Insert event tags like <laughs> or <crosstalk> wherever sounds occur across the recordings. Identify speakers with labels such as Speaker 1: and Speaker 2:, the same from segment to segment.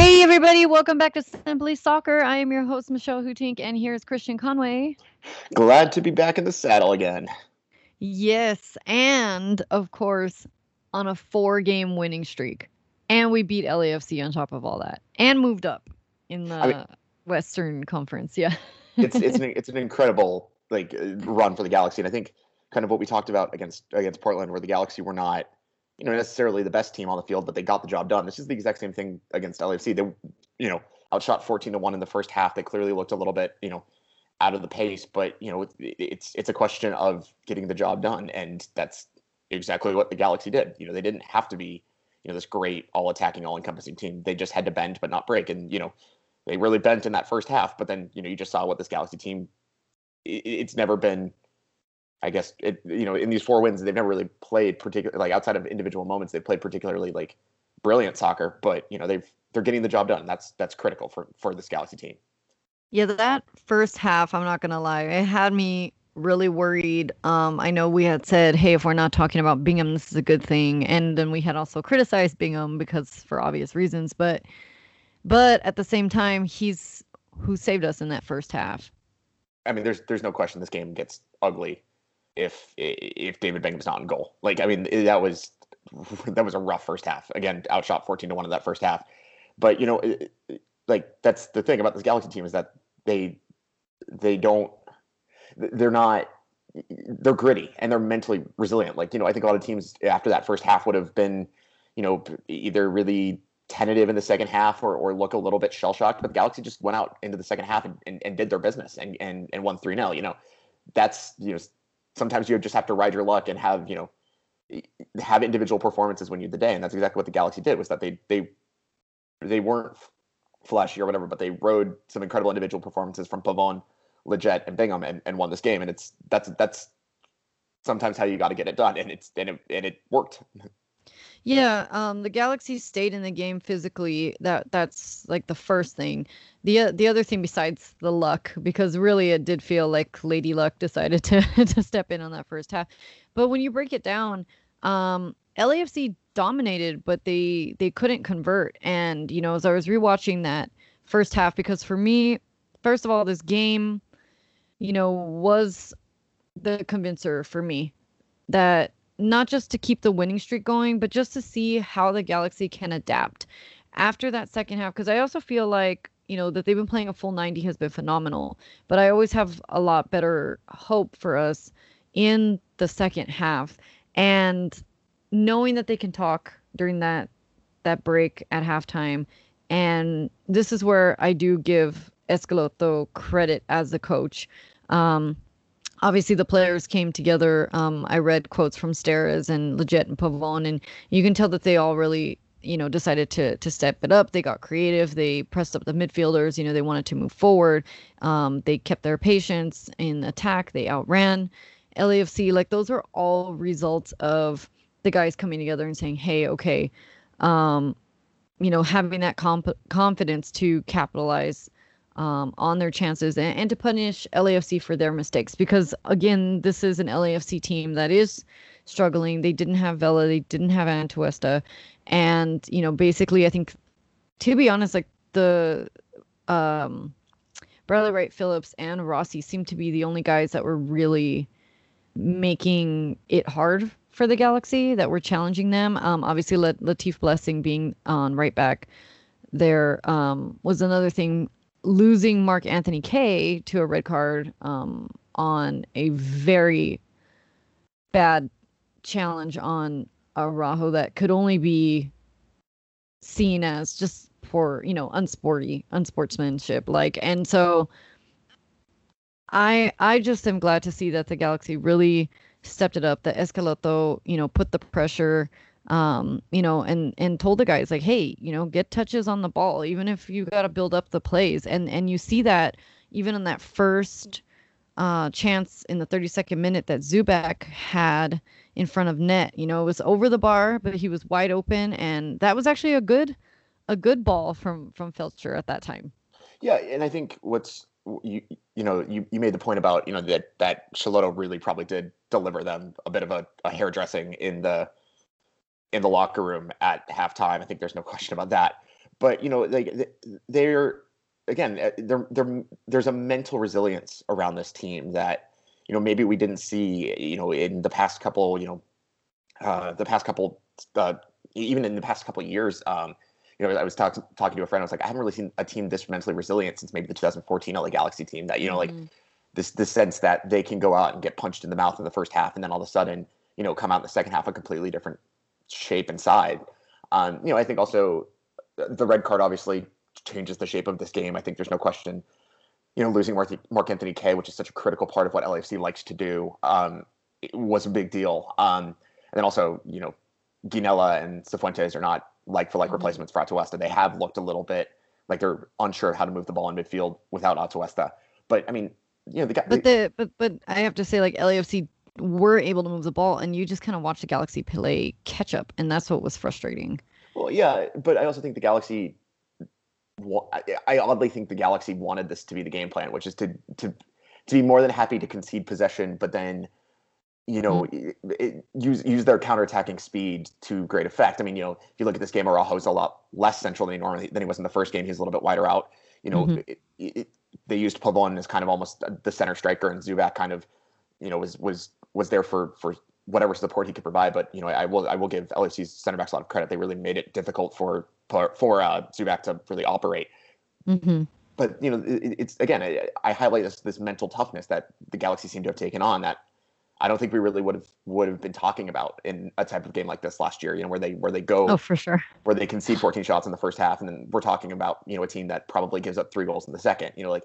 Speaker 1: Hey, everybody, welcome back to Simply Soccer. I am your host, Michelle Hootink, and here's Christian Conway.
Speaker 2: Glad to be back in the saddle again.
Speaker 1: Yes, and of course, on a four game winning streak. And we beat LAFC on top of all that and moved up in the I mean, Western Conference. Yeah. <laughs>
Speaker 2: it's it's an, <laughs> it's an incredible like run for the Galaxy. And I think kind of what we talked about against against Portland, where the Galaxy were not you know, necessarily the best team on the field, but they got the job done. This is the exact same thing against LAFC. They, you know, outshot 14 to 1 in the first half. They clearly looked a little bit, you know, out of the pace, but you know, it's it's a question of getting the job done and that's exactly what the Galaxy did. You know, they didn't have to be, you know, this great all-attacking, all-encompassing team. They just had to bend but not break and, you know, they really bent in that first half, but then, you know, you just saw what this Galaxy team it's never been I guess it you know in these four wins they've never really played particularly like outside of individual moments they've played particularly like brilliant soccer but you know they've they're getting the job done that's that's critical for for this Galaxy team.
Speaker 1: Yeah, that first half, I'm not gonna lie, it had me really worried. Um, I know we had said, hey, if we're not talking about Bingham, this is a good thing, and then we had also criticized Bingham because for obvious reasons, but but at the same time, he's who saved us in that first half.
Speaker 2: I mean, there's there's no question this game gets ugly if if David Bingham's not in goal. Like I mean that was <laughs> that was a rough first half. Again, outshot 14 to 1 in that first half. But you know like that's the thing about this Galaxy team is that they they don't they're not they're gritty and they're mentally resilient. Like, you know, I think a lot of teams after that first half would have been, you know, either really tentative in the second half or, or look a little bit shell shocked. But the Galaxy just went out into the second half and, and, and did their business and, and, and won 3 0. You know, that's, you know, sometimes you just have to ride your luck and have you know have individual performances when you the day, and that's exactly what the Galaxy did. Was that they they they weren't flashy or whatever, but they rode some incredible individual performances from Pavon, Lletget, and Bingham, and, and won this game. And it's that's that's sometimes how you got to get it done, and it's and it, and it worked. <laughs>
Speaker 1: Yeah, um, the Galaxy stayed in the game physically. That that's like the first thing. The uh, the other thing besides the luck, because really it did feel like Lady Luck decided <laughs> to to step in on that first half. But when you break it down, um, LAFC dominated, but they they couldn't convert. And you know, as I was rewatching that first half, because for me, first of all, this game, you know, was the convincer for me that not just to keep the winning streak going, but just to see how the Galaxy can adapt after that second half. Because I also feel like, you know, that they've been playing a full 90 has been phenomenal. But I always have a lot better hope for us in the second half. And knowing that they can talk during that that break at halftime. And this is where I do give Schelotto credit as the coach. Um, obviously the players came together. Um, I read quotes from Steres and Lletget and Pavon, and you can tell that they all really, you know, decided to to step it up. They got creative. They pressed up the midfielders. You know, they wanted to move forward. Um, they kept their patience in attack. They outran LAFC. Like those are all results of the guys coming together and saying, "Hey, okay." Um, you know, having that comp- confidence to capitalize um, on their chances and, and, to punish LAFC for their mistakes. Because again, this is an LAFC team that is struggling. They didn't have Vela, they didn't have Atuesta, and you know, basically, I think, to be honest, like the um, Bradley Wright Phillips and Rossi seem to be the only guys that were really making it hard for the Galaxy that were challenging them. Um, obviously, Latif Blessing being on right back there um, was another thing losing Mark Anthony Kaye to a red card um, on a very bad challenge on Araujo that could only be seen as just for you know unsporty unsportsmanship like and so i i just am glad to see that the galaxy really stepped it up. That Schelotto you know put the pressure um, you know, and and told the guys like, hey, you know, get touches on the ball, even if you got to build up the plays, and and you see that even in that first uh, chance in the 32nd minute that Zubak had in front of net. You know, it was over the bar, but he was wide open, and that was actually a good a good ball from from Feltscher at that time.
Speaker 2: Yeah, and I think what's you you know you, you made the point about you know that that Schelotto really probably did deliver them a bit of a, a hairdressing in the in the locker room at halftime. I think there's no <laughs> question about that. but you know, like they're again, uh, there, there, there's a mental resilience around this team that you know maybe we didn't see you know in the past couple you know uh, the past couple uh, even in the past couple years. Um, you know, I was talking talking to a friend. I was like, I haven't really seen a team this mentally resilient since maybe the 2014 LA Galaxy team. That you know, mm-hmm. like this this sense that they can go out and get punched in the mouth in the first half, and then all of a sudden, you know, come out in the second half a completely different shape and side. Um, you know, I think also the red card obviously changes the shape of this game. I think there's no question. You know, losing Mark, Mark Anthony Kaye, which is such a critical part of what LAFC likes to do, um, was a big deal. Um, and then also, you know, Ginella and Cifuentes are not like for like mm-hmm. replacements for Atuesta. They have looked a little bit like they're unsure of how to move the ball in midfield without Atuesta. But I mean, you know, the guy.
Speaker 1: But the but but I have to say, like LAFC were able to move the ball, and you just kind of watch the Galaxy play catch up, and that's what was frustrating.
Speaker 2: Well, yeah, but I also think the Galaxy. I oddly think the Galaxy wanted this to be the game plan, which is to to to be more than happy to concede possession, but then you know, mm-hmm. it, use use their counterattacking speed to great effect. I mean, you know, if you look at this game, Araujo's a lot less central than he normally than he was in the first game. He's a little bit wider out. You know, mm-hmm. it, it, they used Pavon as kind of almost the center striker, and Zubak kind of, you know, was was was there for for whatever support he could provide. But you know, I will I will give LAFC's center backs a lot of credit. They really made it difficult for for, for uh, Zubak to really operate.
Speaker 1: Mm-hmm.
Speaker 2: But you know, it, it's again, I, I highlight this this mental toughness that the Galaxy seem to have taken on. That I don't think we really would have would have been talking about in a type of game like this last year. You know, where they where they go
Speaker 1: oh for sure
Speaker 2: where they concede 14 shots in the first half, and then we're talking about you know a team that probably gives up three goals in the second. You know, like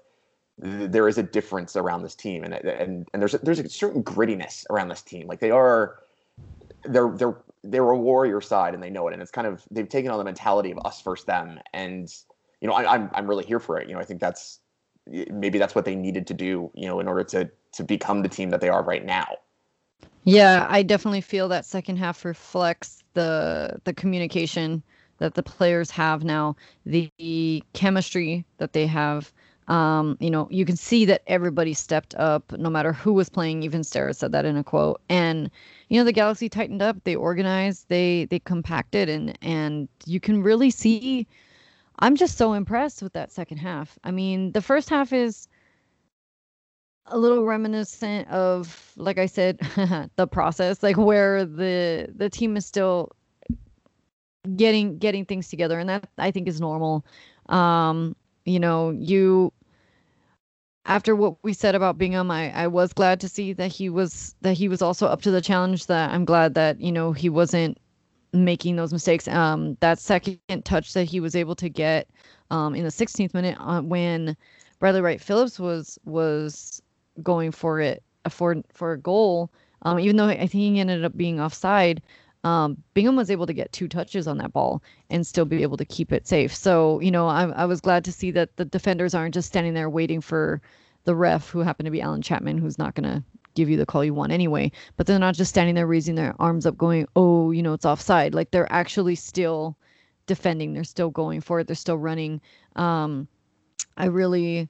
Speaker 2: there is a difference around this team, and and and there's a, there's a certain grittiness around this team. Like they are they're they're they're a warrior side, and they know it, and it's kind of they've taken on the mentality of us versus them, and you know I, I'm I'm really here for it. You know, I think that's maybe that's what they needed to do. You know, in order to to become the team that they are right now.
Speaker 1: Yeah, I definitely feel that second half reflects the the communication that the players have now, the chemistry that they have. Um, you know, you can see that everybody stepped up, no matter who was playing. Even Steres said that in a quote. And you know, the Galaxy tightened up, they organized, they they compacted, and and you can really see. I'm just so impressed with that second half. I mean, the first half is a little reminiscent of like i said <laughs> the process like where the the team is still getting getting things together and that i think is normal um you know you after what we said about Bingham, I, I was glad to see that he was that he was also up to the challenge. That I'm glad that you know he wasn't making those mistakes. Um, that second touch that he was able to get um, in the 16th minute uh, when Bradley Wright Phillips was was going for it for for a goal. Um, even though I think he ended up being offside, um, Bingham was able to get two touches on that ball and still be able to keep it safe. So you know, I, I was glad to see that the defenders aren't just standing there waiting for the ref, who happened to be Allen Chapman, who's not going to give you the call you want anyway. But they're not just standing there raising their arms up, going, "Oh, you know, it's offside." Like they're actually still defending. They're still going for it. They're still running. Um, I really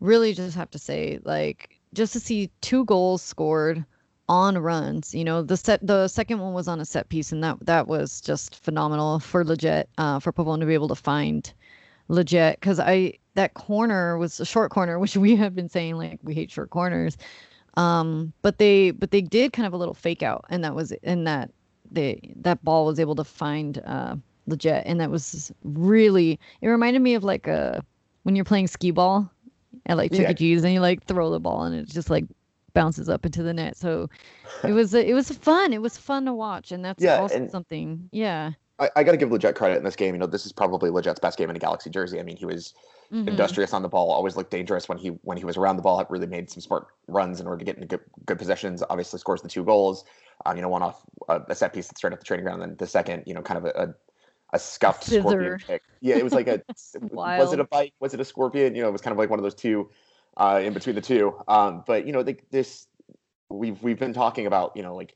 Speaker 1: really just have to say, like, just to see two goals scored on runs. You know, the set the second one was on a set piece, and that that was just phenomenal for Lletget uh, for Pavon to be able to find Lletget because I that corner was a short corner, <laughs> which we have been saying like we hate short corners. Um, but they but they did kind of a little fake out, and that was in that they that ball was able to find uh, Lletget, and that was really it reminded me of like a when you're playing skee ball at like Chuck E. Cheese, and you like throw the ball and it just like bounces up into the net. So it <laughs> was it was fun. It was fun to watch, and that's yeah, also and something. Yeah.
Speaker 2: I, I got to give Lletget credit in this game. You know, this is probably Lletget's best game in a Galaxy jersey. I mean, he was mm-hmm. industrious on the ball, always looked dangerous when he when he was around the ball. Had really made some smart runs in order to get into good, good possessions. Obviously, scores the two goals. Um, you know, one off a, a set piece that started at the training ground, and then the second, you know, kind of a, a a scuffed Scissor. scorpion kick. Yeah, it was like a <laughs> was it a bite? Was it a scorpion? You know, it was kind of like one of those two uh, in between the two. Um, but you know, the, this we've we've been talking about you know like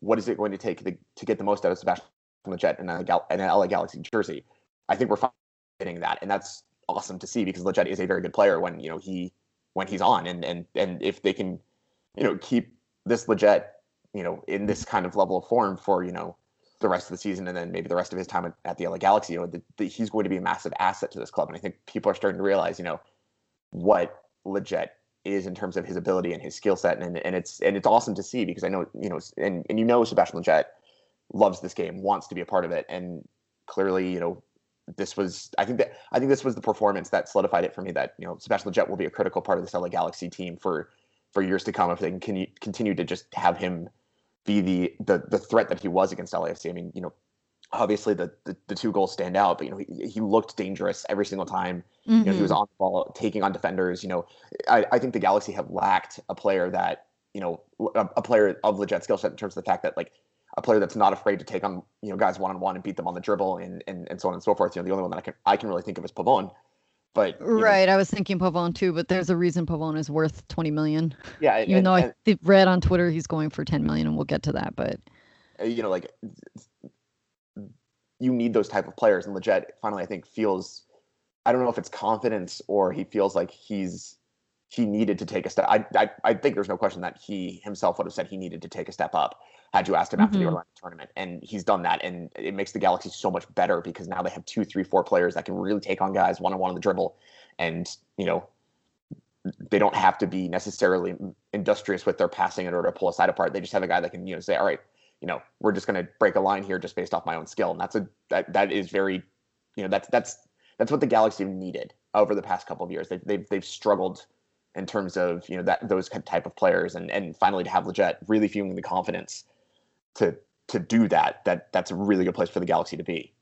Speaker 2: what is it going to take to, to get the most out of Sebastian Lletget in in an LA Galaxy jersey? I think we're getting that, and that's awesome to see because Lletget is a very good player when you know he when he's on, and and and if they can you know keep this Lletget you know in this kind of level of form for you know the rest of the season and then maybe the rest of his time at, at the LA Galaxy, you know, the, the, he's going to be a massive asset to this club. And I think people are starting to realize, you know, what Lletget is in terms of his ability and his skill set. And, and it's and it's awesome to see because I know, you know, and, and you know Sebastian Lletget loves this game, wants to be a part of it. And clearly, you know, this was I think that I think this was the performance that solidified it for me that, you know, Sebastian Lletget will be a critical part of this LA Galaxy team for for years to come if they can continue to just have him be the the the threat that he was against LAFC. I mean, you know, obviously the, the, the two goals stand out, but you know he, he looked dangerous every single time. Mm-hmm. You know, he was mm-hmm. on the ball, taking on defenders. You know, I, I think the Galaxy have lacked a player that you know a, a player of legit skill set in terms of the fact that like a player that's not afraid to take on you know guys one on one and beat them on the dribble and, and and so on and so forth. You know, the only one that I can I can really think of is Pavon. But
Speaker 1: right, know, I was thinking Pavon too, but there's a reason Pavon is worth 20 million.
Speaker 2: Yeah,
Speaker 1: even and, though I read on Twitter he's going for 10 million, and we'll get to that. But
Speaker 2: uh, you know, like you need those type of players, and Lletget finally I think feels I don't know if it's confidence or he feels like he's he needed to take a step. I, I I think there's no question that he himself would have said he needed to take a step up had you asked him after mm-hmm. the Orlando tournament. And he's done that. And it makes the Galaxy so much better because now they have two, three, four players that can really take on guys one on one on the dribble. And, you know, they don't have to be necessarily industrious with their passing in order to pull a side apart. They just have a guy that can, you know, say, all right, you know, we're just going to break a line here just based off my own skill. And that's a, that, that is very, you know, that's, that's, that's what the Galaxy needed over the past couple of years. They've, they've, they've struggled in terms of, you know, that those type of players and, and finally to have Lletget really feeling the confidence to to do that, that that's a really good place for the Galaxy to be.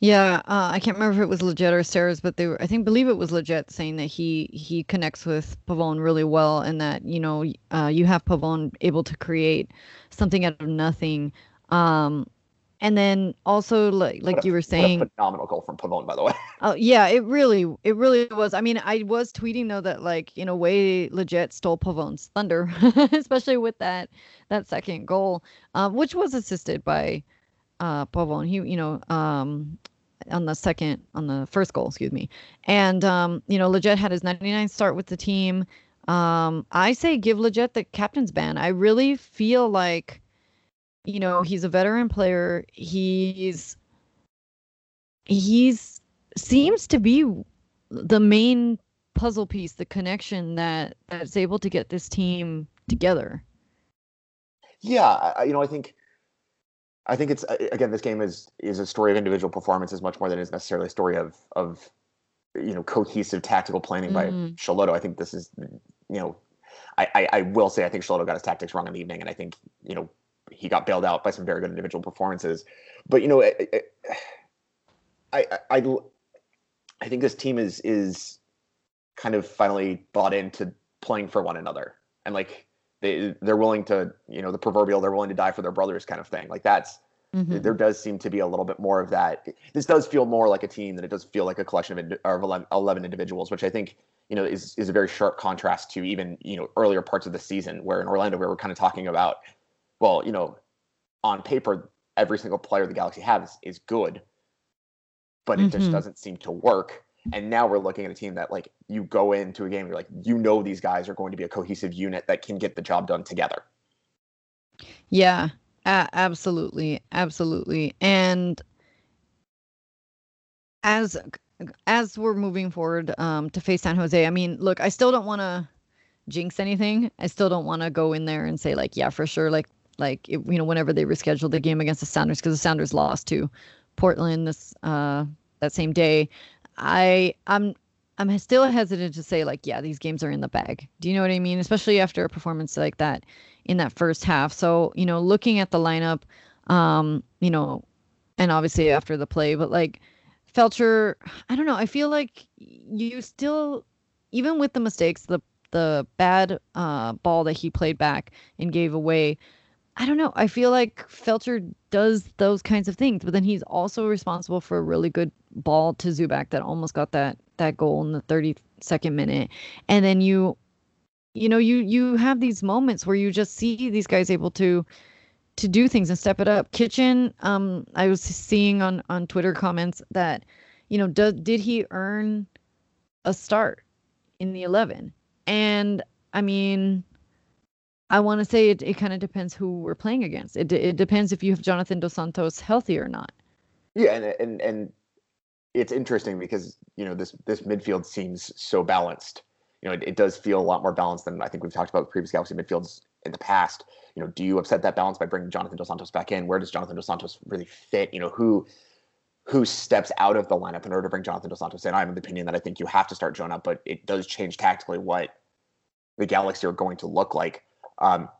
Speaker 1: Yeah, uh, I can't remember if it was Lletget or Steres, but they were. I think believe it was Lletget saying that he he connects with Pavon really well, and that you know uh, you have Pavon able to create something out of nothing. Um, and then also like like a, you were saying
Speaker 2: phenomenal goal from Pavon, by the way. <laughs>
Speaker 1: Oh yeah, it really it really was. I mean, I was tweeting though that like in a way Lletget stole Pavon's thunder, <laughs> especially with that that second goal, uh, which was assisted by uh Pavon. He you know um on the second on the first goal, excuse me. And um you know Lletget had his 99 start with the team. Um I say give Lletget the captain's ban. I really feel like you know, he's a veteran player. He's he's seems to be the main puzzle piece, the connection that that's able to get this team together.
Speaker 2: Yeah, you know, I think I think it's again this game is is a story of individual performances much more than is necessarily a story of of you know cohesive tactical planning by mm. Schelotto. I think this is you know I, I, I will say I think Schelotto got his tactics wrong in the evening, and I think you know he got bailed out by some very good individual performances. But you know, I I, I, I think this team is is kind of finally bought into playing for one another, and like they they're willing to you know the proverbial they're willing to die for their brothers kind of thing. Like that's Mm-hmm. there does seem to be a little bit more of that. This does feel more like a team than it does feel like a collection of, of 11 individuals, which I think you know is is a very sharp contrast to even you know earlier parts of the season where in Orlando we were kind of talking about well, you know, on paper, every single player the Galaxy has is good, but it mm-hmm. just doesn't seem to work. And now we're looking at a team that, like, you go into a game, you're like, you know, these guys are going to be a cohesive unit that can get the job done together.
Speaker 1: Yeah, absolutely, absolutely. And as as we're moving forward um, to face San Jose, I mean, look, I still don't want to jinx anything. I still don't want to go in there and say like, yeah, for sure, like like it, you know whenever they rescheduled the game against the Sounders because the Sounders lost to Portland this uh that same day. I I'm I'm still hesitant to say like yeah these games are in the bag. Do you know what I mean? Especially after a performance like that in that first half. So you know looking at the lineup, um you know, and obviously after the play, but like Feltscher, I don't know. I feel like you still even with the mistakes, the the bad uh, ball that he played back and gave away, I don't know. I feel like Feltscher does those kinds of things, but then he's also responsible for a really good ball to Zubak that almost got that that goal in the 32nd minute. And then you you know, you you have these moments where you just see these guys able to to do things and step it up. Kitchen, um I was seeing on on Twitter comments that you know, did did he earn a start in the 11? And I mean, I want to say it, it kind of depends who we're playing against. It, it depends if you have Jonathan Dos Santos healthy or not.
Speaker 2: Yeah, and and and it's interesting because you know this this midfield seems so balanced. You know, it, it does feel a lot more balanced than I think we've talked about previous Galaxy midfields in the past. You know, do you upset that balance by bringing Jonathan Dos Santos back in? Where does Jonathan Dos Santos really fit? You know, who who steps out of the lineup in order to bring Jonathan Dos Santos in? I'm of the opinion that I think you have to start Jonah, but it does change tactically what the Galaxy are going to look like. Um,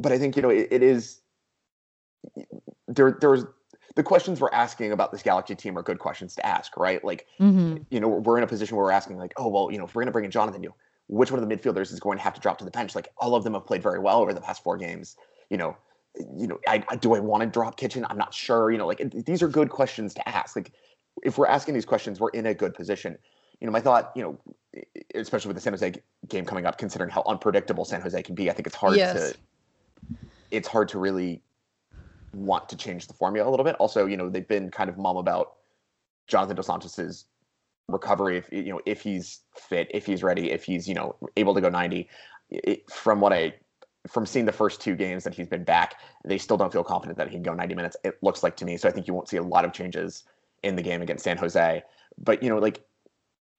Speaker 2: but I think you know it, it is there. There's the questions we're asking about this Galaxy team are good questions to ask, right? Like, mm-hmm. you know, we're in a position where we're asking, like, oh well, you know, if we're going to bring in Jonathan, you which one of the midfielders is going to have to drop to the bench? Like, all of them have played very well over the past four games. You know, you know, I, I do I want to drop Kitchen? I'm not sure. You know, like these are good questions to ask. Like, if we're asking these questions, we're in a good position. You know, my thought, you know, especially with the San Jose game coming up, considering how unpredictable San Jose can be, I think it's hard yes. to it's hard to really want to change the formula a little bit. Also, you know, they've been kind of mum about Jonathan Dos Santos's recovery. If you know, if he's fit, if he's ready, if he's you know able to go 90. It, from what I from seeing the first two games that he's been back, they still don't feel confident that he can go 90 minutes. It looks like to me. So I think you won't see a lot of changes in the game against San Jose. But you know, like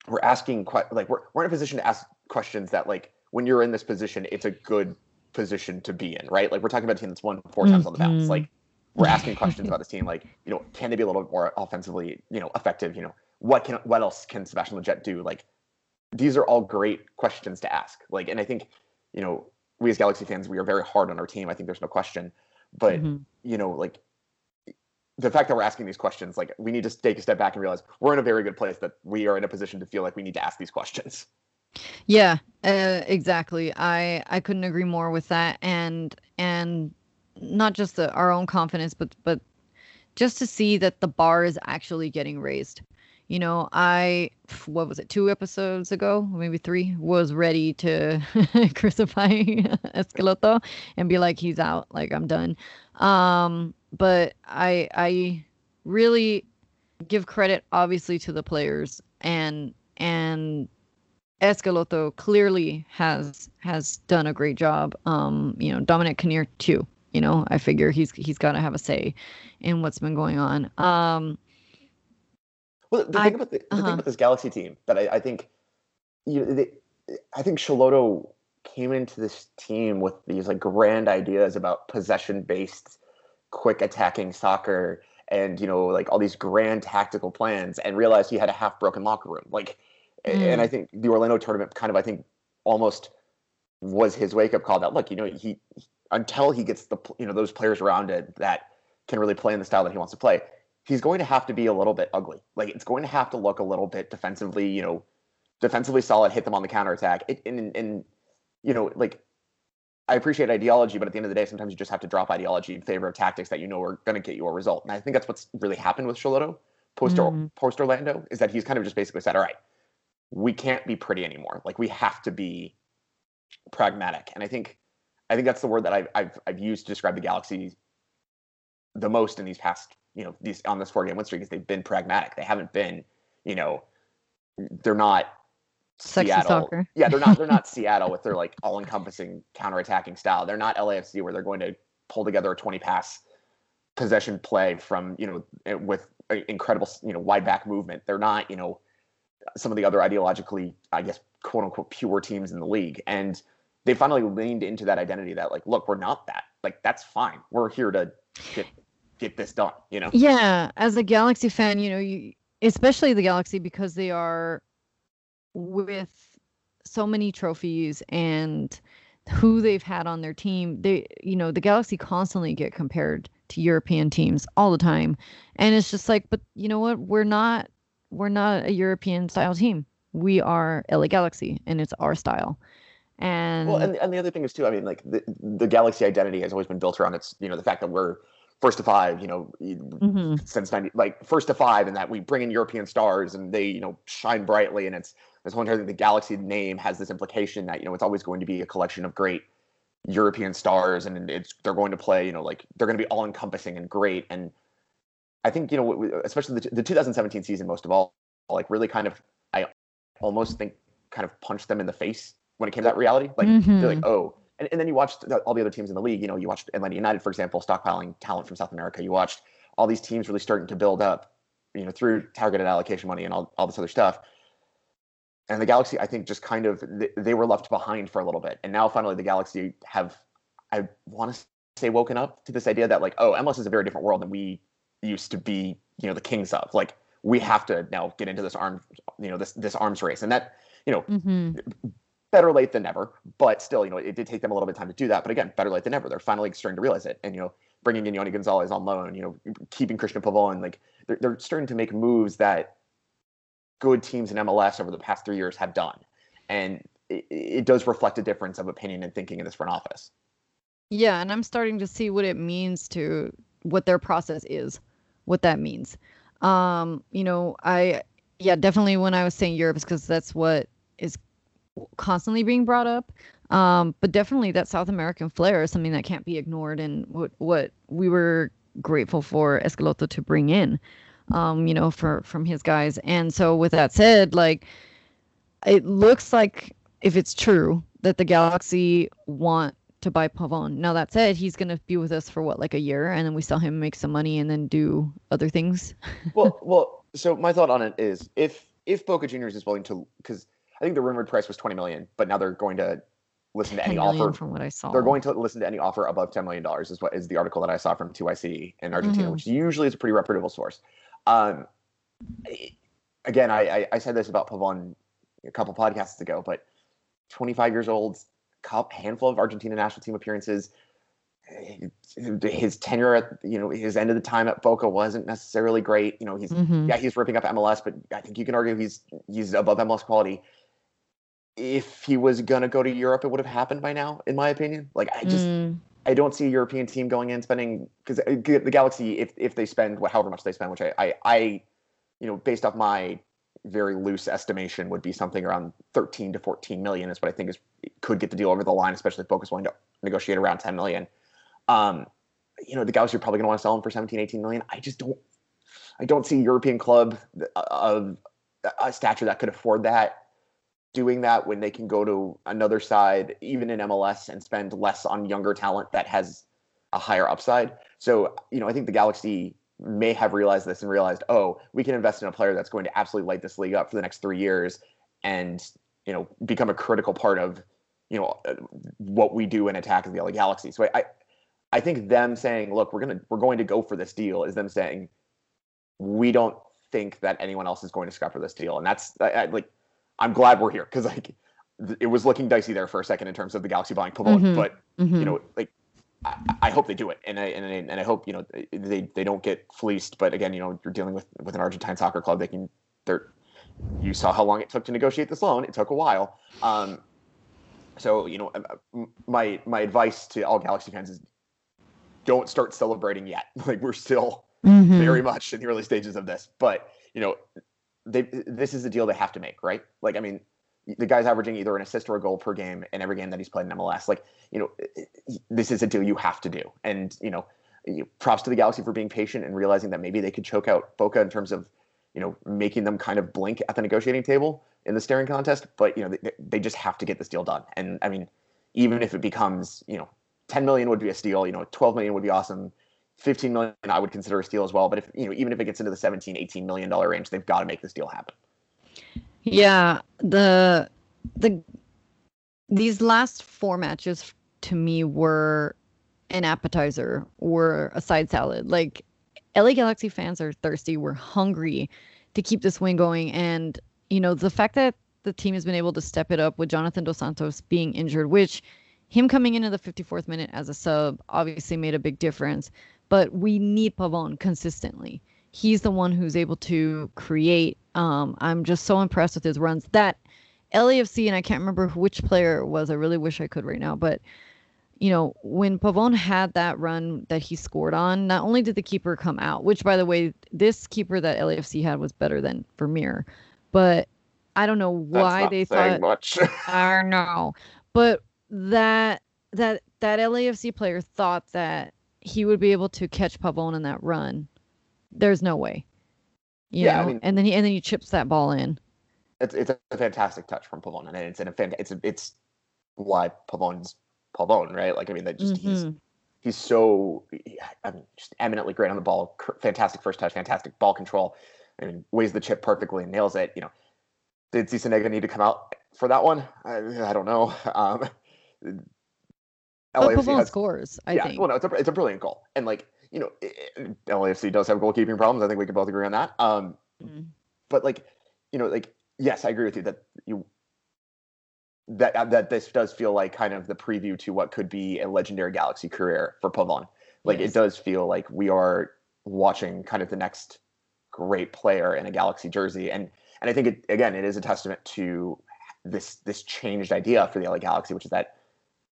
Speaker 2: we're asking like we're we're in a position to ask questions that like when you're in this position, it's a good position to be in, right? Like we're talking about a team that's won 4 mm-hmm. times on the bounce. Like we're asking questions about this team, like you know, can they be a little bit more offensively, you know, effective? You know, what can what else can Sebastian Lletget do? Like these are all great questions to ask. Like, and I think you know, we as Galaxy fans, we are very hard on our team. I think there's no question, but mm-hmm. you know, like the fact that we're asking these questions, like we need to take a step back and realize we're in a very good place that we are in a position to feel like we need to ask these questions.
Speaker 1: Yeah, uh, exactly. I I couldn't agree more with that, and and not just the, our own confidence, but but just to see that the bar is actually getting raised. You know, I what was it, two episodes ago, maybe three, was ready to <laughs> crucify <laughs> Escaloto and be like, he's out, like I'm done. Um, but I I really give credit obviously to the players and and Escaloto clearly has has done a great job. Um, you know, Dominic Kinnear too. You know, I figure he's he's got to have a say in what's been going on. Um,
Speaker 2: well, the I, thing about the, the uh-huh. thing about this Galaxy team that I, I think, you know, they, I think Schelotto came into this team with these like grand ideas about possession based, quick attacking soccer, and you know like all these grand tactical plans, and realized he had a half broken locker room. Like Mm. And I think the Orlando tournament kind of, I think, almost was his wake up call that look, you know, he until he gets the you know those players around it that can really play in the style that he wants to play, he's going to have to be a little bit ugly. Like it's going to have to look a little bit defensively, you know, defensively solid, hit them on the counter attack. It, and, and you know, like I appreciate ideology, but at the end of the day, sometimes you just have to drop ideology in favor of tactics that you know are going to get you a result. And I think that's what's really happened with Schelotto post mm. post Orlando is that he's kind of just basically said, all right, we can't be pretty anymore. Like we have to be pragmatic. And I think I think that's the word that I've I've, I've used to describe the Galaxy the most in these past you know these on this four game win streak is they've been pragmatic. They haven't been you know they're not
Speaker 1: Sexy Seattle. Soccer.
Speaker 2: yeah, they're not they're not <laughs> Seattle with their like all encompassing counter attacking style. They're not LAFC where they're going to pull together a 20 pass possession play from you know eh, with incredible you know wide back movement. They're not you know some of the other ideologically, I guess, quote unquote, pure teams in the league. And they finally leaned into that identity that, like, look, we're not that. Like, that's fine. We're here to get get this done. You know?
Speaker 1: Yeah. As a Galaxy fan, you know, you especially the Galaxy because they are with so many trophies and who they've had on their team. They, you know, the Galaxy constantly get compared to European teams all the time, and it's just like, but you know what? We're not we're not a European style team. We are LA Galaxy, and it's our style. And
Speaker 2: well, and, and the other thing is too. I mean, like the the Galaxy identity has always been built around its, you know, the fact that we're first to five, you know, mm-hmm. since ninety, like first to five, and that we bring in European stars and they, you know, shine brightly. And it's this one thing the Galaxy name has this implication that you know it's always going to be a collection of great European stars, and it's they're going to play, you know, like they're going to be all encompassing and great. And I think you know, especially the, the 2017 season, most of all, like really kind of, I almost think kind of punched them in the face when it came to that reality. Like mm-hmm. they're like, oh, and, and then you watched the, all the other teams in the league. You know, you watched Atlanta United, for example, stockpiling talent from South America. You watched all these teams really starting to build up, you know, through targeted allocation money and all, all this other stuff. And the Galaxy, I think, just kind of they, they were left behind for a little bit, and now finally the Galaxy have, I want to say, woken up to this idea that like, oh, MLS is a very different world than we used to be, you know, the kings of. Like, we have to now get into this arms, you know, this this arms race, and that, you know,
Speaker 1: Mm-hmm.
Speaker 2: Better late than never. But still, you know, it did take them a little bit of time to do that. But again, better late than never. They're finally starting to realize it, and you know, bringing in Yoni Gonzalez on loan, you know, keeping Christian Pavon, like they're they're starting to make moves that good teams in MLS over the past three years have done, and it, it does reflect a difference of opinion and thinking in this front office.
Speaker 1: Yeah, and I'm starting to see what it means to what their process is, what that means. Um, you know, I yeah, definitely when I was saying Europe is because that's what is constantly being brought up. Um, but definitely that South American flair is something that can't be ignored and what what we were grateful for Escalotto to bring in. Um, you know, for from his guys. And so with that said, like it looks like if it's true that the Galaxy want to buy Pavon. Now that said, he's gonna be with us for what, like a year, and then we sell him, make some money, and then do other things. <laughs>
Speaker 2: well, well. So my thought on it is, if if Boca Juniors is willing to, because I think the rumored price was twenty million, but now they're going to listen to any offer.
Speaker 1: from what I saw.
Speaker 2: They're going to listen to any offer above ten million dollars. Is what is the article that I saw from 2IC in Argentina,
Speaker 1: Mhm.
Speaker 2: which usually is a pretty reputable source. Um, again, I, I I said this about Pavon a couple podcasts ago, but 25 years old, cup handful of Argentina national team appearances. His tenure at you know his end of the time at Boca wasn't necessarily great. You know he's
Speaker 1: Mhm.
Speaker 2: yeah he's ripping up MLS, but I think you can argue he's he's above MLS quality. If he was gonna go to Europe, it would have happened by now, in my opinion. Like I just
Speaker 1: Mm,
Speaker 2: I don't see a European team going in spending because the Galaxy, if if they spend however much they spend, which I, I, I, you know, based off my very loose estimation, would be something around 13 to 14 million is what I think is could get the deal over the line, especially if Boca's willing to negotiate around 10 million. Um, you know, the Galaxy are probably going to want to sell him for 17, 18 million. I just don't, I don't see a European club of a stature that could afford that doing that when they can go to another side, even in MLS, and spend less on younger talent that has a higher upside. So, you know, I think the Galaxy may have realized this and realized, oh, we can invest in a player that's going to absolutely light this league up for the next three years and, you know, become a critical part of, you know, what we do in attack of the LA Galaxy. So I, I think them saying, look, we're gonna we're going to go for this deal is them saying, we don't think that anyone else is going to scupper this deal, and that's I, I, like I'm glad we're here because like it was looking dicey there for a second in terms of the Galaxy buying Pavon,
Speaker 1: Mhm.
Speaker 2: but
Speaker 1: mhm.
Speaker 2: you know like I, I hope they do it, and I and I, and I hope you know they they don't get fleeced. But again, you know you're dealing with with an Argentine soccer club. They can they're you saw how long it took to negotiate this loan. It took a while. Um, so you know uh, my my advice to all Galaxy fans is don't start celebrating yet. <laughs> Like we're still
Speaker 1: Mhm.
Speaker 2: very much in the early stages of this. But you know, they this is the deal they have to make, right? Like, I mean, the guy's averaging either an assist or a goal per game in every game that he's played in MLS. Like, you know, this is a deal you have to do. And you know, props to the Galaxy for being patient and realizing that maybe they could choke out Boca in terms of you know making them kind of blink at the negotiating table in the staring contest. But you know, they, they just have to get this deal done. And I mean, even if it becomes you know 10 million would be a steal. You know, 12 million would be awesome. 15 million I would consider a steal as well. But if you know, even if it gets into the 17, 18 million dollar range, they've got to make this deal happen.
Speaker 1: Yeah, the the these last four matches to me were an appetizer or a side salad. Like LA Galaxy fans are thirsty, we're hungry to keep this win going and you know, the fact that the team has been able to step it up with Jonathan Dos Santos being injured, which him coming into the 54th minute as a sub obviously made a big difference, but we need Pavon consistently. He's the one who's able to create. Um, I'm just so impressed with his runs. That LAFC, and I can't remember which player it was. I really wish I could right now, but you know, when Pavon had that run that he scored on, not only did the keeper come out, which by the way, this keeper that LAFC had was better than Vermeer, but I don't know why they thought
Speaker 2: much. <laughs>
Speaker 1: I don't know. But that that that LAFC player thought that he would be able to catch Pavon in that run. There's no way. You
Speaker 2: Yeah, I mean-
Speaker 1: and then he and then he chips that ball in.
Speaker 2: it's it's a fantastic touch from Pavon, and it's in a fan, it's a, it's why Pavon's Pavon, right? Like I mean, that just
Speaker 1: Mm-hmm.
Speaker 2: he's he's so I mean, just eminently great on the ball. Fantastic first touch, fantastic ball control. I mean, weighs the chip perfectly and nails it. You know, did Sisniega need to come out for that one? I, I don't know. <laughs> Um,
Speaker 1: But
Speaker 2: LAFC has-
Speaker 1: scores, I
Speaker 2: yeah,
Speaker 1: think.
Speaker 2: well, no, it's a it's a brilliant goal, and like you know, i- i- LAFC does have goalkeeping problems. I think we can both agree on that. Um,
Speaker 1: Mm.
Speaker 2: but like you know, like yes, I agree with you that you that uh, that this does feel like kind of the preview to what could be a legendary Galaxy career for Pavon. Like
Speaker 1: Yes.
Speaker 2: it does feel like we are watching kind of the next great player in a Galaxy jersey, and and I think it again it is a testament to this this changed idea for the LA Galaxy, which is that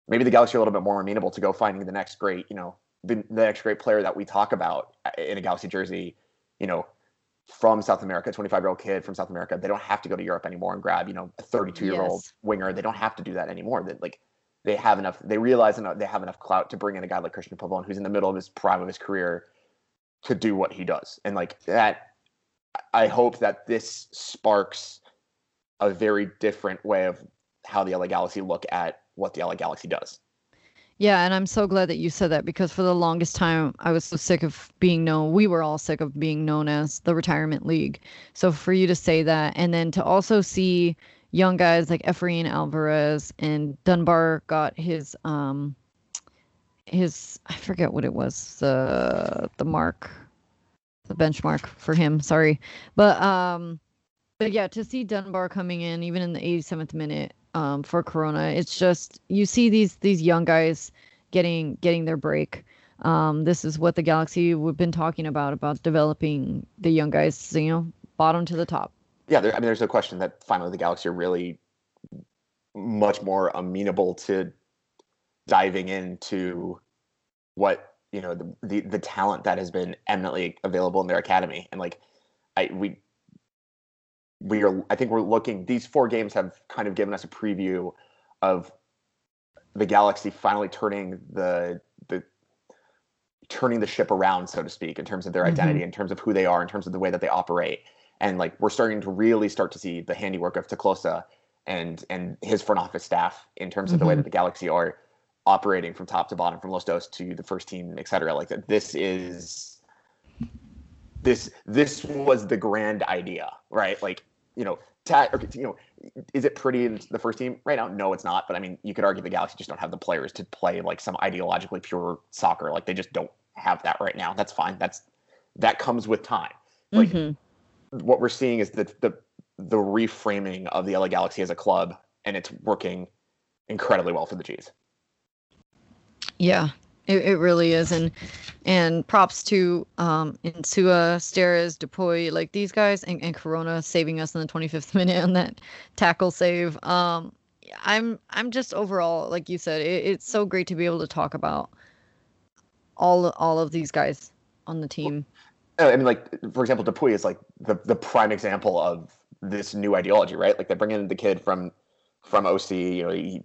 Speaker 2: maybe the Galaxy are a little bit more amenable to go finding the next great, you know, the, the next great player that we talk about uh, in a Galaxy jersey, you know, from South America, 25 year old kid from South America. They don't have to go to Europe anymore and grab, you know, a 32 year old
Speaker 1: Yes.
Speaker 2: winger. They don't have to do that anymore. That like they have enough, they realize enough, they have enough clout to bring in a guy like Christian Pavon, who's in the middle of his prime of his career to do what he does. And like that, I hope that this sparks a very different way of how the LA Galaxy look at what the LA Galaxy does.
Speaker 1: Yeah, and I'm so glad that you said that because for the longest time I was so sick of being known. We were all sick of being known as the retirement league. So for you to say that, and then to also see young guys like Efrain Alvarez and Dunbar got his um his I forget what it was the the mark the benchmark for him. Sorry, but um but yeah, to see Dunbar coming in even in the 87th minute um, for Corona, it's just you see these these young guys getting getting their break. Um, this is what the Galaxy we've been talking about about developing the young guys, you know, bottom to the top.
Speaker 2: Yeah, there, I mean, there's no question that finally the Galaxy are really much more amenable to diving into what you know the, the the talent that has been eminently available in their academy, and like I we we are I think we're looking. These four games have kind of given us a preview of the Galaxy finally turning the the turning the ship around, so to speak, in terms of their identity, in terms of who they are, in terms of the way that they operate. And like we're starting to really start to see the handiwork of Te Kloese and and his front office staff in terms of the way
Speaker 1: Mhm.
Speaker 2: that the Galaxy are operating from top to bottom, from Los Dos to the first team, et cetera. Like that this is this this was the grand idea, right? Like, you know, ta- or, you know, is it pretty in the first team right now? No, it's not. But I mean, you could argue the Galaxy just don't have the players to play like some ideologically pure soccer. Like they just don't have that right now. That's fine. That's that comes with time. Like
Speaker 1: Mhm.
Speaker 2: what we're seeing is the the the reframing of the LA Galaxy as a club, and it's working incredibly well for the G's.
Speaker 1: Yeah, it, it really is, and and props to um Insua, Steres, DePuy, like these guys, and, and Corona saving us in the 25th <laughs> minute on that tackle save. Um, I'm I'm just overall, like you said, it, it's so great to be able to talk about all all of these guys on the team.
Speaker 2: Uh, I mean, like for example, DePuy is like the the prime example of this new ideology, right? Like they bring in the kid from from OC. You know, he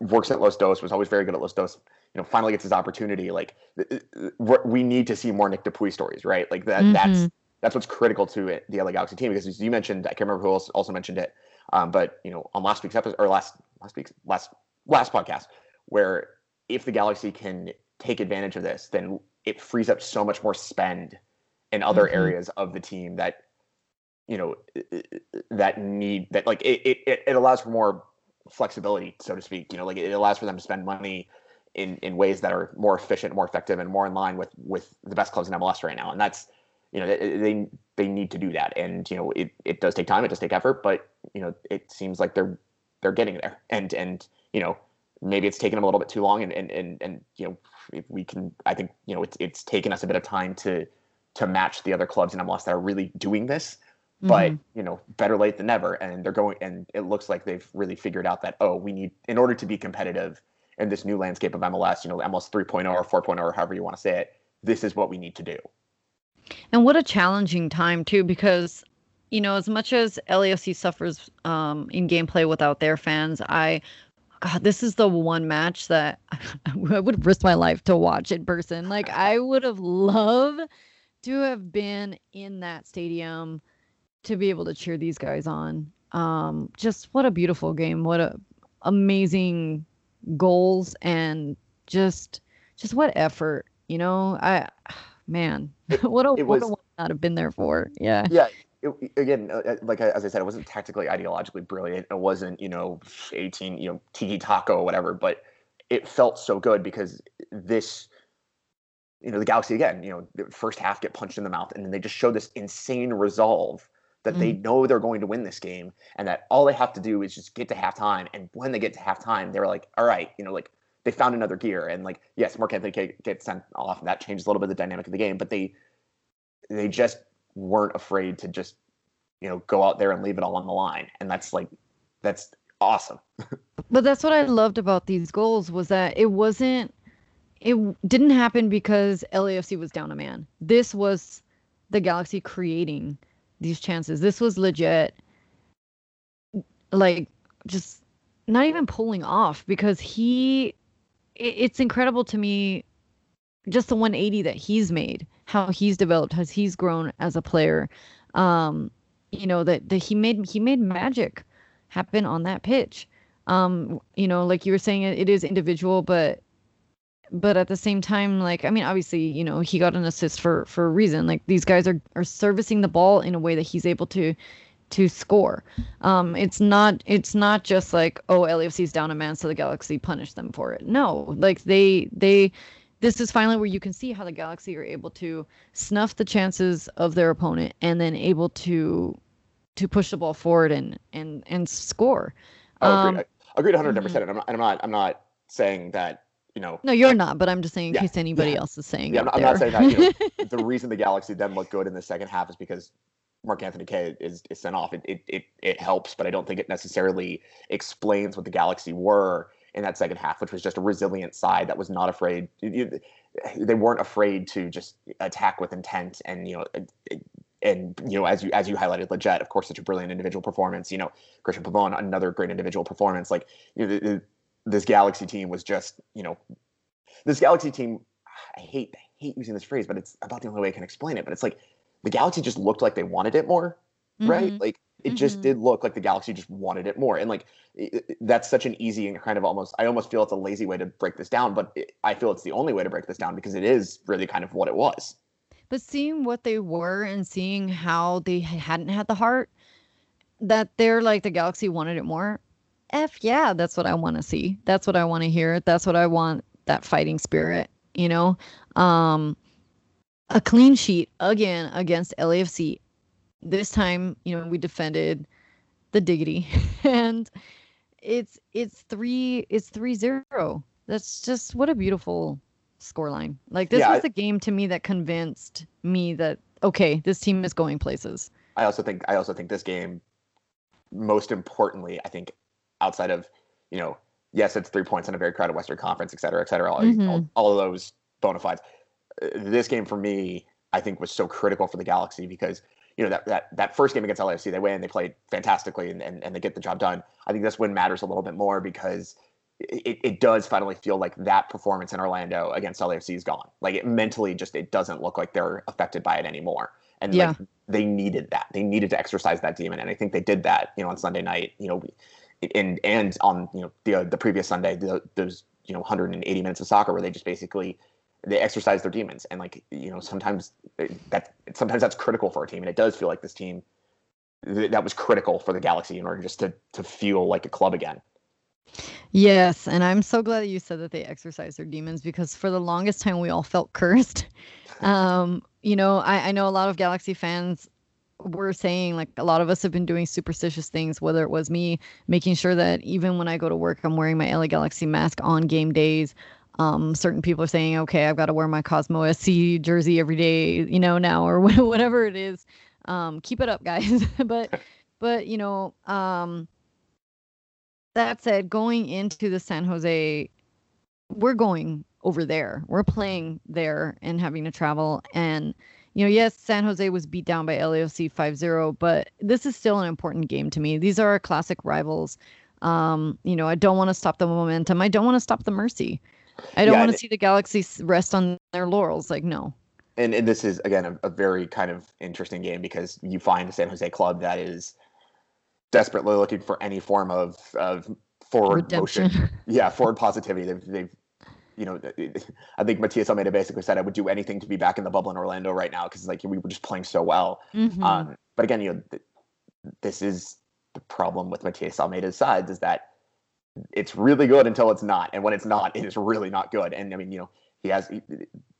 Speaker 2: works at Los Dos, was always very good at Los Dos. You know, finally gets his opportunity. Like th- th- we're- need to see more Nick DePuy stories, right? Like that. That's
Speaker 1: Mhm.
Speaker 2: that's what's critical to it, the LA Galaxy team because as you mentioned, I can't remember who else also mentioned it, um, but you know, on last week's episode or last last week's last last podcast, where if the Galaxy can take advantage of this, then it frees up so much more spend in other
Speaker 1: Mhm.
Speaker 2: areas of the team that you know that need that like it, it it allows for more flexibility so to speak you know like it allows for them to spend money in in ways that are more efficient more effective and more in line with with the best clubs in MLS right now. And that's you know they they, need to do that. And you know it, it does take time. It does take effort. But you know it seems like they're they're getting there. And and you know maybe it's taken them a little bit too long. And and and, and you know if we can i think you know it's it's taken us a bit of time to to match the other clubs in MLS that are really doing this. But
Speaker 1: Mhm.
Speaker 2: you know better late than never. And they're going and it looks like they've really figured out that oh we need in order to be competitive in this new landscape of MLS you know MLS 3.0 or 4.0 or however you want to say it this is what we need to do
Speaker 1: And what a challenging time too, because you know, as much as LAFC suffers um, in gameplay without their fans, I God, this is the one match that <laughs> I would risk my life to watch in person. Like I would have loved to have been in that stadium to be able to cheer these guys on. Um, just what a beautiful game. What a amazing goals and just just what effort, you know? I <sighs> man, <laughs> what a
Speaker 2: it
Speaker 1: what
Speaker 2: was-
Speaker 1: a one not have been there for. Yeah.
Speaker 2: Yeah. It, again, uh, uh, like as I said, it wasn't tactically ideologically brilliant. It wasn't, you know, 18, you know, tiki taka or whatever, but it felt so good because this, you know, the Galaxy again, you know, the first half get punched in the mouth, and then they just show this insane resolve that they mm. know they're going to win this game, and that all they have to do is just get to halftime. And when they get to halftime, they're like, all right, you know, like they found another gear, and like yes, Mark Anthony gets sent off, and that changes a little bit of the dynamic of the game, but they they just weren't afraid to just you know go out there and leave it all on the line and that's like that's awesome <laughs>
Speaker 1: But that's what I loved about these goals was that it wasn't it didn't happen because LAFC was down a man. This was the Galaxy creating these chances. This was legit like just not even pulling off because he it, it's incredible to me just the 180 that he's made, how he's developed, how he's grown as a player. Um, you know, that, that he made he made magic happen on that pitch. Um, you know, like you were saying, it, it is individual, but but at the same time, like I mean, obviously, you know, he got an assist for for a reason. Like these guys are are servicing the ball in a way that he's able to to score. Um, it's not it's not just like oh LAFC's down a man, so the Galaxy punished them for it. No, like they they this is finally where you can see how the Galaxy are able to snuff the chances of their opponent and then able to to push the ball forward and and and score.
Speaker 2: oh, agreed,
Speaker 1: Um,
Speaker 2: agreed 110 percent and I'm not, and I'm not i'm not saying that you know
Speaker 1: No, you're not, but I'm just saying in
Speaker 2: Yeah,
Speaker 1: case anybody
Speaker 2: yeah.
Speaker 1: else is saying
Speaker 2: yeah i'm, I'm not saying that you <laughs> know the reason the galaxy then looked good in the second half is because Mark Anthony Kaye is, is sent off. It, it it it helps, but I don't think it necessarily explains what the Galaxy were in that second half, which was just a resilient side that was not afraid. They weren't afraid to just attack with intent, and you know, and you know, as you as you highlighted, Lletget, of course, such a brilliant individual performance. You know, Christian Pavon, another great individual performance. Like you know, this Galaxy team was just you know, this Galaxy team. I hate I hate using this phrase, but it's about the only way I can explain it. But it's like the Galaxy just looked like they wanted it more, right?
Speaker 1: Mhm.
Speaker 2: Like it just
Speaker 1: Mhm.
Speaker 2: did look like the Galaxy just wanted it more, and like i- i- that's such an easy and kind of almost I almost feel it's a lazy way to break this down, but it, I feel it's the only way to break this down because it is really kind of what it was.
Speaker 1: But seeing what they were and seeing how they hadn't had the heart, that they're like the Galaxy wanted it more. F yeah, that's what I want to see. That's what I want to hear. That's what I want. That fighting spirit, you know. Um, a clean sheet again against LAFC. This time, you know, we defended the diggity, <laughs> and it's it's three it's three zero. That's just what a beautiful scoreline. Like this
Speaker 2: Yeah,
Speaker 1: was
Speaker 2: I-
Speaker 1: the game to me that convinced me that okay, this team is going places.
Speaker 2: I also think I also think this game, most importantly, I think outside of you know, yes, it's three points in a very crowded Western Conference, et cetera, et cetera, all, all,
Speaker 1: Mhm.
Speaker 2: all of those bona fides. This game for me, I think, was so critical for the Galaxy because you know that that, that first game against LAFC, they win, they played fantastically, and, and, and they get the job done. I think this win matters a little bit more because it, it does finally feel like that performance in Orlando against LAFC is gone. Like it mentally just it doesn't look like they're affected by it anymore. And
Speaker 1: Yeah.
Speaker 2: like they needed that. They needed to exercise that demon, and I think they did that. You know, on Sunday night. You know, and and on you know the uh, the previous Sunday, the, those you know 180 minutes of soccer where they just basically they exercise their demons, and like you know sometimes that sometimes that's critical for a team, and it does feel like this team th- that was critical for the Galaxy in order just to to feel like a club again.
Speaker 1: Yes, and I'm so glad that you said that they exercise their demons because for the longest time we all felt cursed. <laughs> Um, you know, I, I know a lot of Galaxy fans were saying like a lot of us have been doing superstitious things, whether it was me making sure that even when I go to work, I'm wearing my LA Galaxy mask on game days. Um, certain people are saying, okay, I've got to wear my Cosmo SC jersey every day, you know, now or <laughs> whatever it is. Um, keep it up, guys. <laughs> but, <laughs> but you know, um, that said, going into the San Jose, we're going over there. We're playing there and having to travel. And, you know, yes, San Jose was beat down by LAFC 5 0, but this is still an important game to me. These are our classic rivals. Um, you know, I don't want to stop the momentum. I don't want to stop the mercy. I don't
Speaker 2: Yeah,
Speaker 1: want to see the Galaxy rest on their laurels. Like, no.
Speaker 2: and, and this is again a, a very kind of interesting game because you find a San Jose club that is desperately looking for any form of of forward
Speaker 1: Redemption.
Speaker 2: motion. <laughs> Yeah, forward positivity. They've they've you know, I think Matias Almeyda basically said I would do anything to be back in the bubble in Orlando right now because like we were just playing so well.
Speaker 1: Mhm.
Speaker 2: Um, but again, you know, th- this is the problem with Matias Almeyda's sides is that it's really good until it's not, and when it's not, it is really not good. And I mean, you know, he has he,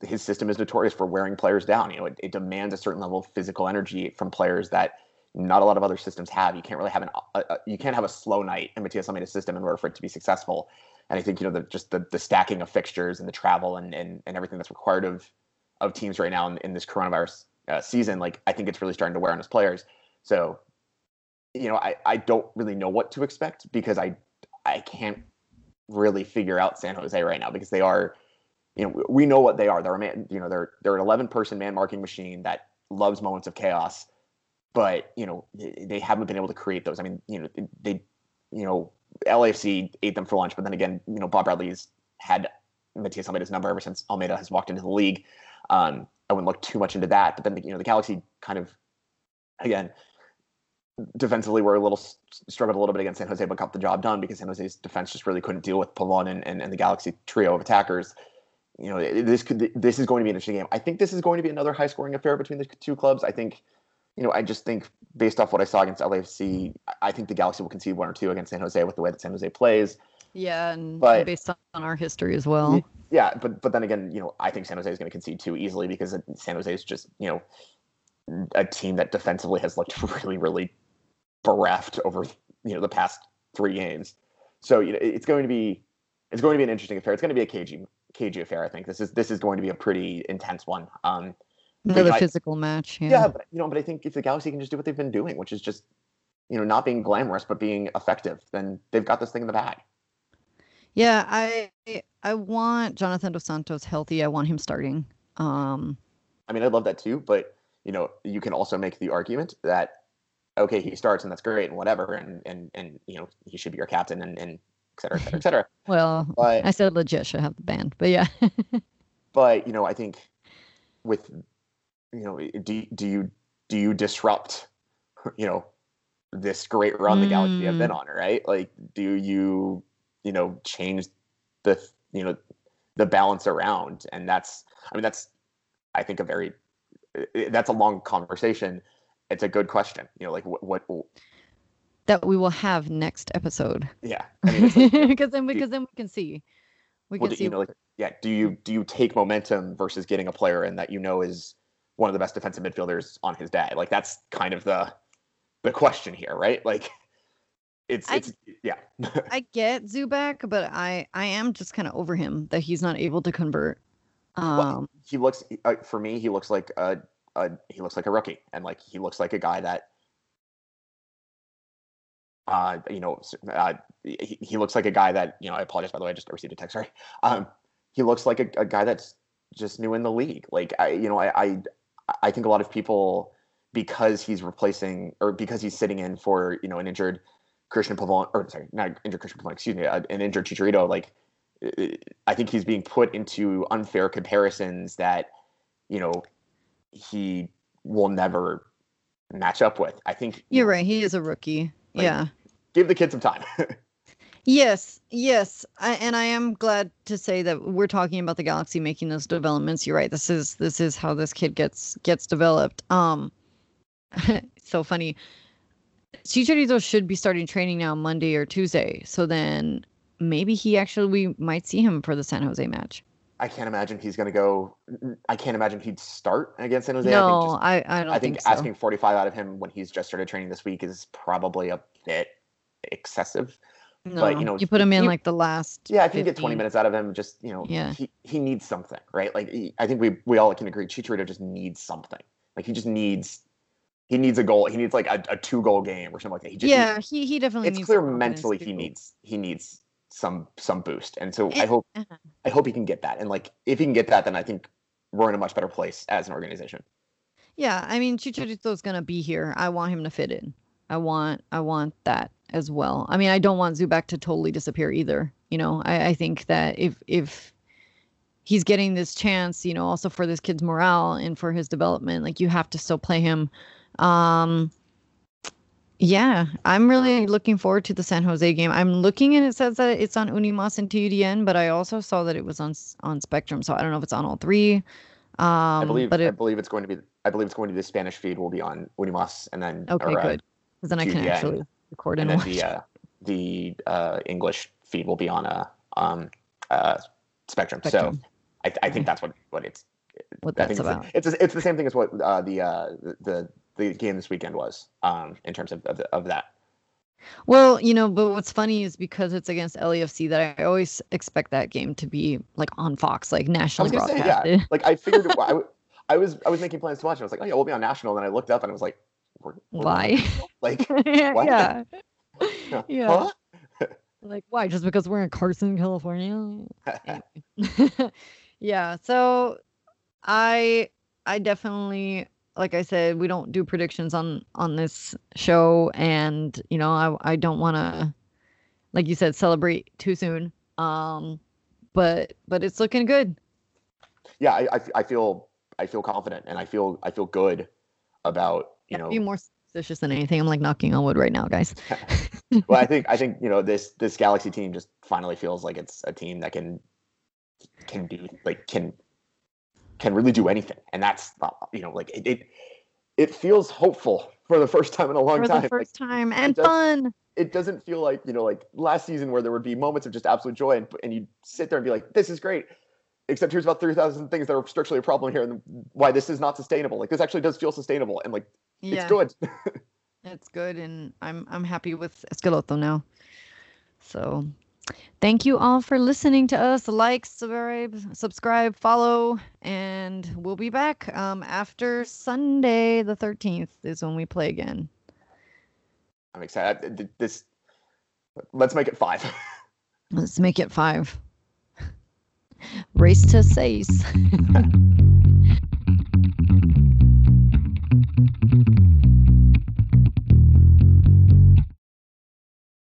Speaker 2: his system is notorious for wearing players down. You know, it, it demands a certain level of physical energy from players that not a lot of other systems have. You can't really have an a, a, you can't have a slow night in Matias Almeyda's system in order for it to be successful. And I think you know the just the, the stacking of fixtures and the travel and, and and everything that's required of of teams right now in, in this coronavirus uh, season, like I think it's really starting to wear on his players. So, you know, I, I don't really know what to expect because I I can't really figure out San Jose right now because they are, you know, we know what they are. They're a man, you know, they're they're an 11 person man marking machine that loves moments of chaos, but you know they, they haven't been able to create those. I mean, you know, they, you know, LAFC ate them for lunch, but then again, you know, Bob Bradley's had Matias Almeyda's number ever since Almeyda has walked into the league. Um, I wouldn't look too much into that, but then the, you know the Galaxy kind of again defensively were a little struggled a little bit against San Jose, but got the job done because San Jose's defense just really couldn't deal with Pavon and, and, and the Galaxy trio of attackers. You know, this could this is going to be an interesting game. I think this is going to be another high scoring affair between the two clubs. I think, you know, I just think based off what I saw against LAFC, I think the Galaxy will concede one or two against San Jose with the way that San Jose plays.
Speaker 1: Yeah, and
Speaker 2: But-
Speaker 1: based on our history as well.
Speaker 2: Yeah, but but then again, you know, I think San Jose is going to concede too easily because San Jose is just you know a team that defensively has looked <laughs> really really bereft over you know the past three games. So you know, it's going to be it's going to be an interesting affair. It's going to be a cagey cagey affair. I think this is this is going to be a pretty intense one. Um,
Speaker 1: Another
Speaker 2: I-
Speaker 1: physical match. Yeah.
Speaker 2: yeah, but you know, but I think if the Galaxy can just do what they've been doing, which is just you know not being glamorous but being effective, then they've got this thing in the bag.
Speaker 1: Yeah, I I want Jonathan Dos Santos healthy. I want him starting. Um,
Speaker 2: I mean, I love that too, but you know, you can also make the argument that okay, he starts and that's great and whatever, and and and you know, he should be your captain and and et cetera, et cetera, et cetera. <laughs>
Speaker 1: well,
Speaker 2: But
Speaker 1: I said Lletget should have the band, but yeah. <laughs>
Speaker 2: but you know, I think with you know, eh, do do you do you disrupt <laughs> you know this great run the Galaxy have been mm. on, right? Like, do you you know change the you know the balance around, and that's I mean that's I think a very eh, eh, that's a long conversation. It's a good question. You know, like what what
Speaker 1: that we will have next episode.
Speaker 2: yeah. I mean, like, <laughs>
Speaker 1: because then because then we can see. We
Speaker 2: well,
Speaker 1: can
Speaker 2: do-
Speaker 1: see
Speaker 2: you know, like, yeah. Do you do you take momentum versus getting a player in that you know is one of the best defensive midfielders on his day? Like that's kind of the the question here, right? Like it's
Speaker 1: I-
Speaker 2: it's yeah. <laughs>
Speaker 1: I get Zubak, but I I am just kind of over him that he's not able to convert. Um,
Speaker 2: he looks uh, for me he looks like a, a he looks like a rookie and like he looks like a guy that uh you know uh, he, he looks like a guy that you know i apologize by the way i just received a text sorry um he looks like a, a guy that's just new in the league like i you know i i, I think a lot of people because he's replacing or because he's sitting in for you know an injured christian pavon or sorry not injured christian pavon excuse me uh, an injured chicharito like I think he's being put into unfair comparisons that, you know, he will never match up with. I think you
Speaker 1: you're right. He is a rookie.
Speaker 2: Like-
Speaker 1: yeah.
Speaker 2: Give the kid some time. <laughs>
Speaker 1: Yes, yes, I, and I am glad to say that we're talking about the Galaxy making those developments. You're right. This is this is how this kid gets gets developed. Um, <laughs> so funny. Chicharito should be starting training now Monday or Tuesday. So then maybe he actually we might see him for the San Jose match.
Speaker 2: I can't imagine he's going to go. I can't imagine he'd start against San Jose.
Speaker 1: no,
Speaker 2: I think, just,
Speaker 1: I I don't
Speaker 2: I think
Speaker 1: think, so.
Speaker 2: asking 45 out of him when he's just started training this week is probably a bit excessive.
Speaker 1: No,
Speaker 2: but, you know,
Speaker 1: you put him in
Speaker 2: you-
Speaker 1: like the last.
Speaker 2: Yeah, if you get 20 minutes out of him, just you know,
Speaker 1: Yeah.
Speaker 2: he he needs something, right? Like he, I think we we all can agree, Chicharito just needs something. Like he just needs he needs a goal. He needs like a, a two goal game or something like that. He just
Speaker 1: Yeah,
Speaker 2: needs,
Speaker 1: he he definitly.
Speaker 2: it's clear mentally he needs he needs some some boost, and so I hope
Speaker 1: uh-huh.
Speaker 2: I hope he can get that. And like if he can get that, then I think we're in a much better place as an organization.
Speaker 1: Yeah, I mean Chicharito's gonna be here. I want him to fit in. I want I want that as well. I mean, I don't want Zubak to totally disappear either. You know, I, I think that if if he's getting this chance, you know, also for this kid's morale and for his development, like you have to still play him. Um Yeah, I'm really looking forward to the San Jose game. I'm looking and it says that it's on Unimas and TUDN, but I also saw that it was on on Spectrum, so I don't know if it's on all three. Um,
Speaker 2: I believe
Speaker 1: but
Speaker 2: I believe it's going to be I believe it's going to be the Spanish feed will be on Unimas and then
Speaker 1: okay,
Speaker 2: or,
Speaker 1: good, because then I can
Speaker 2: TUDN,
Speaker 1: actually record
Speaker 2: and
Speaker 1: and
Speaker 2: then
Speaker 1: watch.
Speaker 2: the uh, the uh, English feed will be on a um uh Spectrum.
Speaker 1: Spectrum.
Speaker 2: So I, I think that's what what it's
Speaker 1: what
Speaker 2: I
Speaker 1: that's about.
Speaker 2: it's the, it's, it's the same thing as what uh, the uh the the game this weekend was um in terms of of, the, of that.
Speaker 1: Well, you know, but what's funny is because it's against LAFC that I always expect that game to be like on Fox, like national
Speaker 2: say, yeah. Like I figured, <laughs> I, w- I was, I was making plans to watch. it. I was like, oh yeah, we'll be on national. And then I looked up and I was like, we're, we're
Speaker 1: Why?
Speaker 2: Like, <laughs>
Speaker 1: yeah,
Speaker 2: What? <laughs> <laughs>
Speaker 1: yeah,
Speaker 2: huh?
Speaker 1: Like why? Just because we're in Carson, California? yeah. So I I definitely like I said, we don't do predictions on on this show and you know, I I don't want to like you said celebrate too soon. Um but but it's looking good.
Speaker 2: yeah, I, I, I feel, I feel confident, and I feel, I feel good about you know.
Speaker 1: be more suspicious than anything. I'm like knocking on wood right now, guys. <laughs>
Speaker 2: well, I think, I think you know this this Galaxy team just finally feels like it's a team that can can do like can can really do anything, and that's uh, you know like it it, it feels hopeful for the first time in a long
Speaker 1: For
Speaker 2: time.
Speaker 1: the
Speaker 2: Like,
Speaker 1: first time and
Speaker 2: does-
Speaker 1: fun.
Speaker 2: it doesn't feel like you know like last season where there would be moments of just absolute joy and, and you'd sit there and be like this is great except here's about 3000 things that are structurally a problem here and why this is not sustainable like this actually does feel sustainable and like
Speaker 1: Yeah.
Speaker 2: it's good <laughs>
Speaker 1: It's good, and I'm I'm happy with Schelotto now. So, thank you all for listening to us. Like, subscribe, subscribe, follow, and we'll be back um, after Sunday the 13th is when we play again.
Speaker 2: i'm excited Th- this let's make it five <laughs>
Speaker 1: Let's make it five. <laughs> Race to Sace. Thank you.